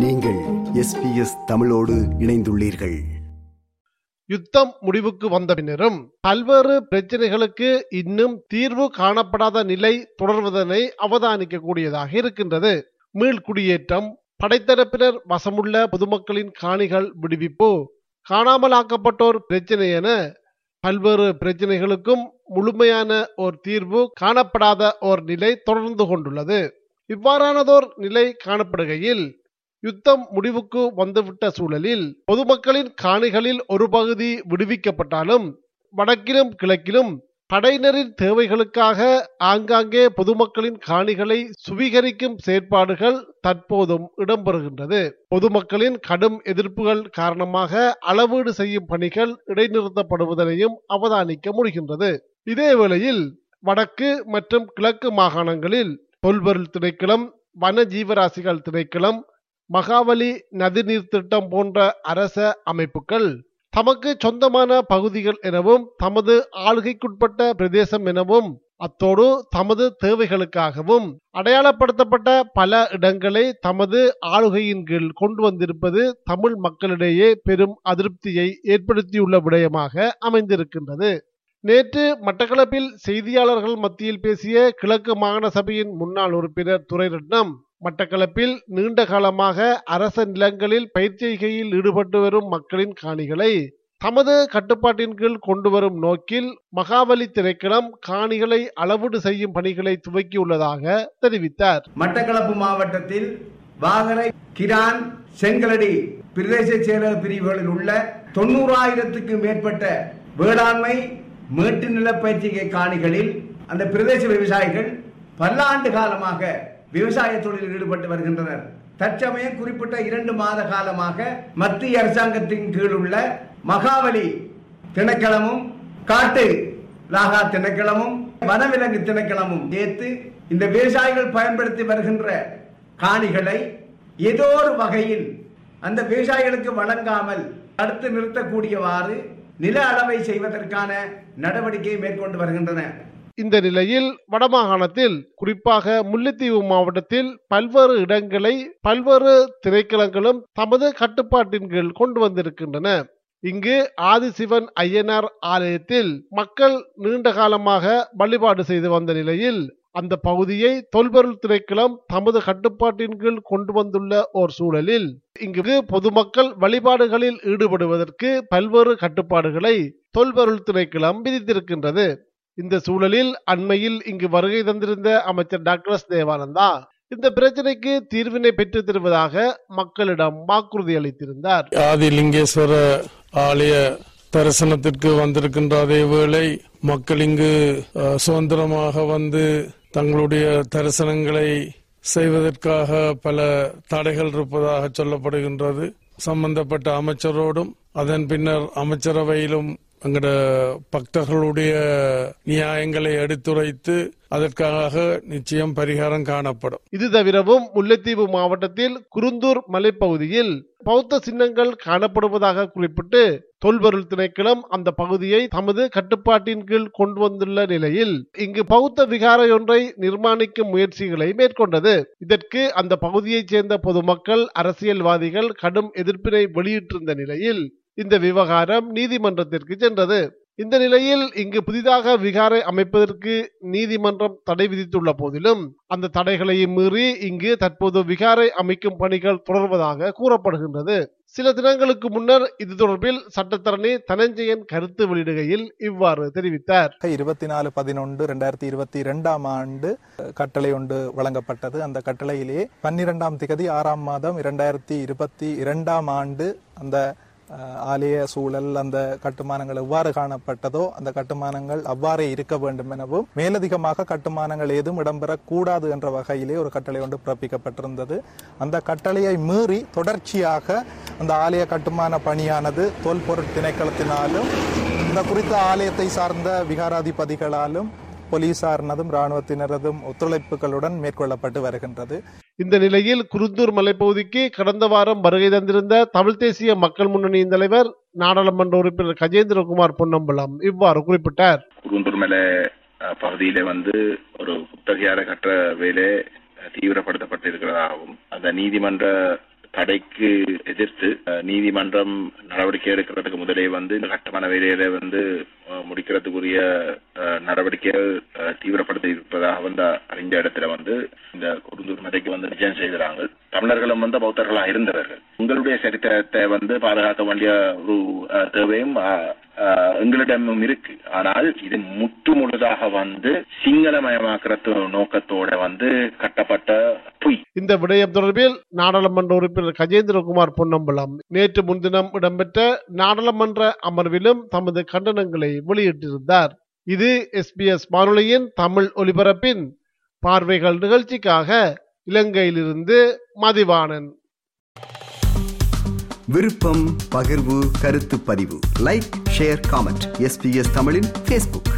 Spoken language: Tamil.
நீங்கள் எஸ்பிஎஸ் தமிழோடு இணைந்துள்ளீர்கள். யுத்தம் முடிவுக்கு வந்த பின்னரும் பல்வேறு பிரச்சனைகளுக்கு இன்னும் தீர்வு காணப்படாத நிலை தொடர்வதனை அவதானிக்கக்கூடியதாக இருக்கின்றது. மீள்குடியேற்றம் படைத்தரப்பினர் வசமுள்ள பொதுமக்களின் காணிகள் விடுவிப்பு காணாமலாக்கப்பட்டோர் பிரச்சனை என பல்வேறு பிரச்சனைகளுக்கும் முழுமையான ஓர் தீர்வு காணப்படாத ஓர் நிலை தொடர்ந்து கொண்டுள்ளது. இவ்வாறானதோர் நிலை காணப்படுகையில் யுத்தம் முடிவுக்கு வந்துவிட்ட சூழலில் பொதுமக்களின் காணிகளில் ஒரு பகுதி விடுவிக்கப்பட்டாலும் வடக்கிலும் கிழக்கிலும் படையினரின் தேவைகளுக்காக ஆங்காங்கே பொதுமக்களின் காணிகளை சுவீகரிக்கும் செயற்பாடுகள் தற்போதும் இடம்பெறுகின்றது. பொதுமக்களின் கடும் எதிர்ப்புகள் காரணமாக அளவீடு செய்யும் பணிகள் இடைநிறுத்தப்படுவதனையும் அவதானிக்க முடிகின்றது. இதேவேளையில் வடக்கு மற்றும் கிழக்கு மாகாணங்களில் தொல்பொருள் திணைக்களம் வன ஜீவராசிகள் திணைக்களம் மகாவலி நதிநீர் திட்டம் போன்ற அரச அமைப்புகள் தமக்கு சொந்தமான பகுதிகள் எனவும் தமது ஆளுகைக்குட்பட்ட பிரதேசம் எனவும் அத்தோடு தமது தேவைகளுக்காகவும் அடையாளப்படுத்தப்பட்ட பல இடங்களை தமது ஆளுகையின் கீழ் கொண்டு வந்திருப்பது தமிழ் மக்களிடையே பெரும் அதிருப்தியை ஏற்படுத்தியுள்ள விடயமாக அமைந்திருக்கின்றது. நேற்று மட்டக்களப்பில் செய்தியாளர்கள் மத்தியில் பேசிய கிழக்கு மாகாண சபையின் முன்னாள் உறுப்பினர் துரைரட்னம் மட்டக்களப்பில் நீண்ட காலமாக அரச நிலங்களில் பயிற்சிகையில் ஈடுபட்டு வரும் மக்களின் காணிகளை தமது கட்டுப்பாட்டின் கீழ் கொண்டு வரும் நோக்கில் மகாபலி திரைக்களம் காணிகளை அளவீடு செய்யும் பணிகளை துவக்கியுள்ளதாக தெரிவித்தார். மட்டக்களப்பு மாவட்டத்தில் வாகரை கிரான் செங்கலடி பிரதேச செயலக பிரிவுகளில் உள்ள தொண்ணூறாயிரத்துக்கு மேற்பட்ட வேளாண்மை மேட்டு நில பயிற்சிகை காணிகளில் அந்த பிரதேச விவசாயிகள் பல்லாண்டு காலமாக விவசாய தொழிலில் ஈடுபட்டு வருகின்றனர். தற்சமயம் குறிப்பிட்ட இரண்டு மாத காலமாக மத்திய அரசாங்கத்தின் கீழ் உள்ள மகாவலி திணைக்களமும் காட்டு லாகா திணைக்களமும் வனவிலங்கு திணைக்களமும் சேர்த்து இந்த விவசாயிகள் பயன்படுத்தி வருகின்ற காணிகளை ஏதோ ஒரு வகையில் அந்த விவசாயிகளுக்கு வழங்காமல் தடுத்து நிறுத்தக்கூடியவாறு நில அளவை செய்வதற்கான நடவடிக்கை மேற்கொண்டு வருகின்றன. இந்த நிலையில் வடமாகாணத்தில் குறிப்பாக முல்லைத்தீவு மாவட்டத்தில் பல்வேறு இடங்களை பல்வேறு திரைக்களங்களும் தமது கட்டுப்பாட்டின் கீழ் கொண்டு வந்திருக்கின்றன. இங்கு ஆதிசிவன் ஐயனார் ஆலயத்தில் மக்கள் நீண்ட காலமாக வழிபாடு செய்து வந்த நிலையில் அந்த பகுதியை தொல்பொருள் திரைக்களம் தமது கட்டுப்பாட்டின் கீழ் கொண்டு வந்துள்ள ஓர் சூழலில் இங்கு பொதுமக்கள் வழிபாடுகளில் ஈடுபடுவதற்கு பல்வேறு கட்டுப்பாடுகளை தொல்பொருள் திரைக்களம் விதித்திருக்கின்றது. இந்த சூழலில் அண்மையில் இங்கு வருகை தந்திருந்த அமைச்சர் டாக்டர் தேவானந்தா இந்த பிரச்சனைக்கு தீர்வினை பெற்று தருவதாக மக்களிடம் வாக்குறுதி அளித்திருந்தார். ஆதிலிங்கேஸ்வர ஆலய தரிசனத்திற்கு வந்திருக்கின்ற அதே வேளை மக்கள் இங்கு அஹ், சுதந்திரமாக வந்து தங்களுடைய தரிசனங்களை செய்வதற்காக பல தடைகள் இருப்பதாக சொல்லப்படுகின்றது. சம்பந்தப்பட்ட அமைச்சரோடும் அதன் பின்னர் அமைச்சரவையிலும் எங்கட பக்தர்களுடைய நியாயங்களை எடுத்துரைத்து அதற்காக நிச்சயம் பரிகாரம் காணப்படும். இது தவிரவும் முல்லைத்தீவு மாவட்டத்தில் குருந்தூர் மலைப்பகுதியில் பௌத்த சின்னங்கள் காணப்படுவதாக குறிப்பிட்டு தொல்பொருள் திணைக்களம் அந்த பகுதியை தமது கட்டுப்பாட்டின் கீழ் கொண்டு வந்துள்ள நிலையில் இங்கு பௌத்த விகாரையொன்றை நிர்மாணிக்கும் முயற்சிகளை மேற்கொண்டது. இதற்கு அந்த பகுதியைச் சேர்ந்த பொதுமக்கள் அரசியல்வாதிகள் கடும் எதிர்ப்பினை வெளியிட்டிருந்த நிலையில் இந்த விவகாரம் நீதிமன்றத்திற்கு சென்றது. இந்த நிலையில் இங்கு புதிதாக விகாரை அமைப்பதற்கு நீதிமன்றம் தடை விதித்துள்ள போதிலும் அந்த தடைகளையும் மீறி இங்கு தற்போது விகாரை அமைக்கும் பணிகள் தொடர்வதாக கூறப்படுகின்றது. சில தினங்களுக்கு முன்னர் இது தொடர்பில் சட்டத்தரணி தனஞ்சயன் கருத்து வெளியிடுகையில் இவ்வாறு தெரிவித்தார். இருபத்தி நாலு பதினொன்று ரெண்டாயிரத்தி இருபத்தி இரண்டாம் ஆண்டு கட்டளை ஒன்று வழங்கப்பட்டது. அந்த கட்டளையிலே பன்னிரெண்டாம் திகதி ஆறாம் மாதம் இரண்டாயிரத்தி இருபத்தி இரண்டாம் ஆண்டு அந்த ஆலய சூழல் அந்த கட்டுமானங்கள் எவ்வாறு காணப்பட்டதோ அந்த கட்டுமானங்கள் அவ்வாறே இருக்க வேண்டும் எனவும் மேலதிகமாக கட்டுமானங்கள் ஏதும் இடம்பெறக்கூடாது என்ற வகையிலே ஒரு கட்டளை ஒன்று பிறப்பிக்கப்பட்டிருந்தது. அந்த கட்டளையை மீறி தொடர்ச்சியாக அந்த ஆலய கட்டுமான பணியானது தொல்பொருட் திணைக்களத்தினாலும் இந்த குறித்த ஆலயத்தை சார்ந்த விகாராதிபதிகளாலும் போலீசாரினதும் இராணுவத்தினரதும் ஒத்துழைப்புகளுடன் மேற்கொள்ளப்பட்டு வருகின்றது. இந்த நிலையில் குருந்தூர் மலைப்பகுதிக்கு கடந்த வாரம் வருகை தந்திருந்த தமிழ் தேசிய மக்கள் முன்னணியின் தலைவர் நாடாளுமன்ற உறுப்பினர் கஜேந்திரகுமார் பொன்னம்பலம் இவ்வாறு குறிப்பிட்டார். குருந்தூர்மலை அஹ், பகுதியில வந்து ஒரு குத்தகையார கற்ற வேலை தீவிரப்படுத்தப்பட்டிருக்கிறதாகவும் அந்த நீதிமன்ற தடைக்கு எதிர்த்து நீதிமன்றம் நடவடிக்கை எடுக்கிறதுக்கு முதலே வந்து இந்த கட்டமான வேலையில வந்து முடிக்கிறதுக்குரிய நடவடிக்கைகள் தீவிரப்படுத்தி இருப்பதாக வந்து அறிஞ்ச இடத்துல வந்து இந்த குருந்தூர் மதைக்கு வந்து நிஜம் செய்கிறாங்க தமிழர்களும் வந்து பௌத்தர்களாக இருந்தவர்கள். உங்களுடைய சரித்திரத்தை வந்து பாதுகாக்க வேண்டிய ஒரு தேவையும் எங்களிடமும் இருக்கு. ஆனால் இது முற்று முழுதாக வந்து சிங்களமயமாக்குறது நோக்கத்தோட வந்து கட்டப்பட்ட இந்த விடயம் தொடர்பில் நாடாளுமன்ற உறுப்பினர் கஜேந்திரகுமார் பொன்னம்பலம் நேற்று முன்தினம் இடம்பெற்ற நாடாளுமன்ற அமர்விலும் தமது கண்டனங்களை வெளியிட்டிருந்தார். இது எஸ்பிஎஸ் வானொலியின் தமிழ் ஒலிபரப்பின் பார்வைகள் நிகழ்ச்சிக்காக இலங்கையிலிருந்து மதிவாணன். விருப்பம் பகிர்வு கருத்து பதிவு. லைக் ஷேர் காமெண்ட் எஸ்பிஎஸ் தமிழின் பேஸ்புக்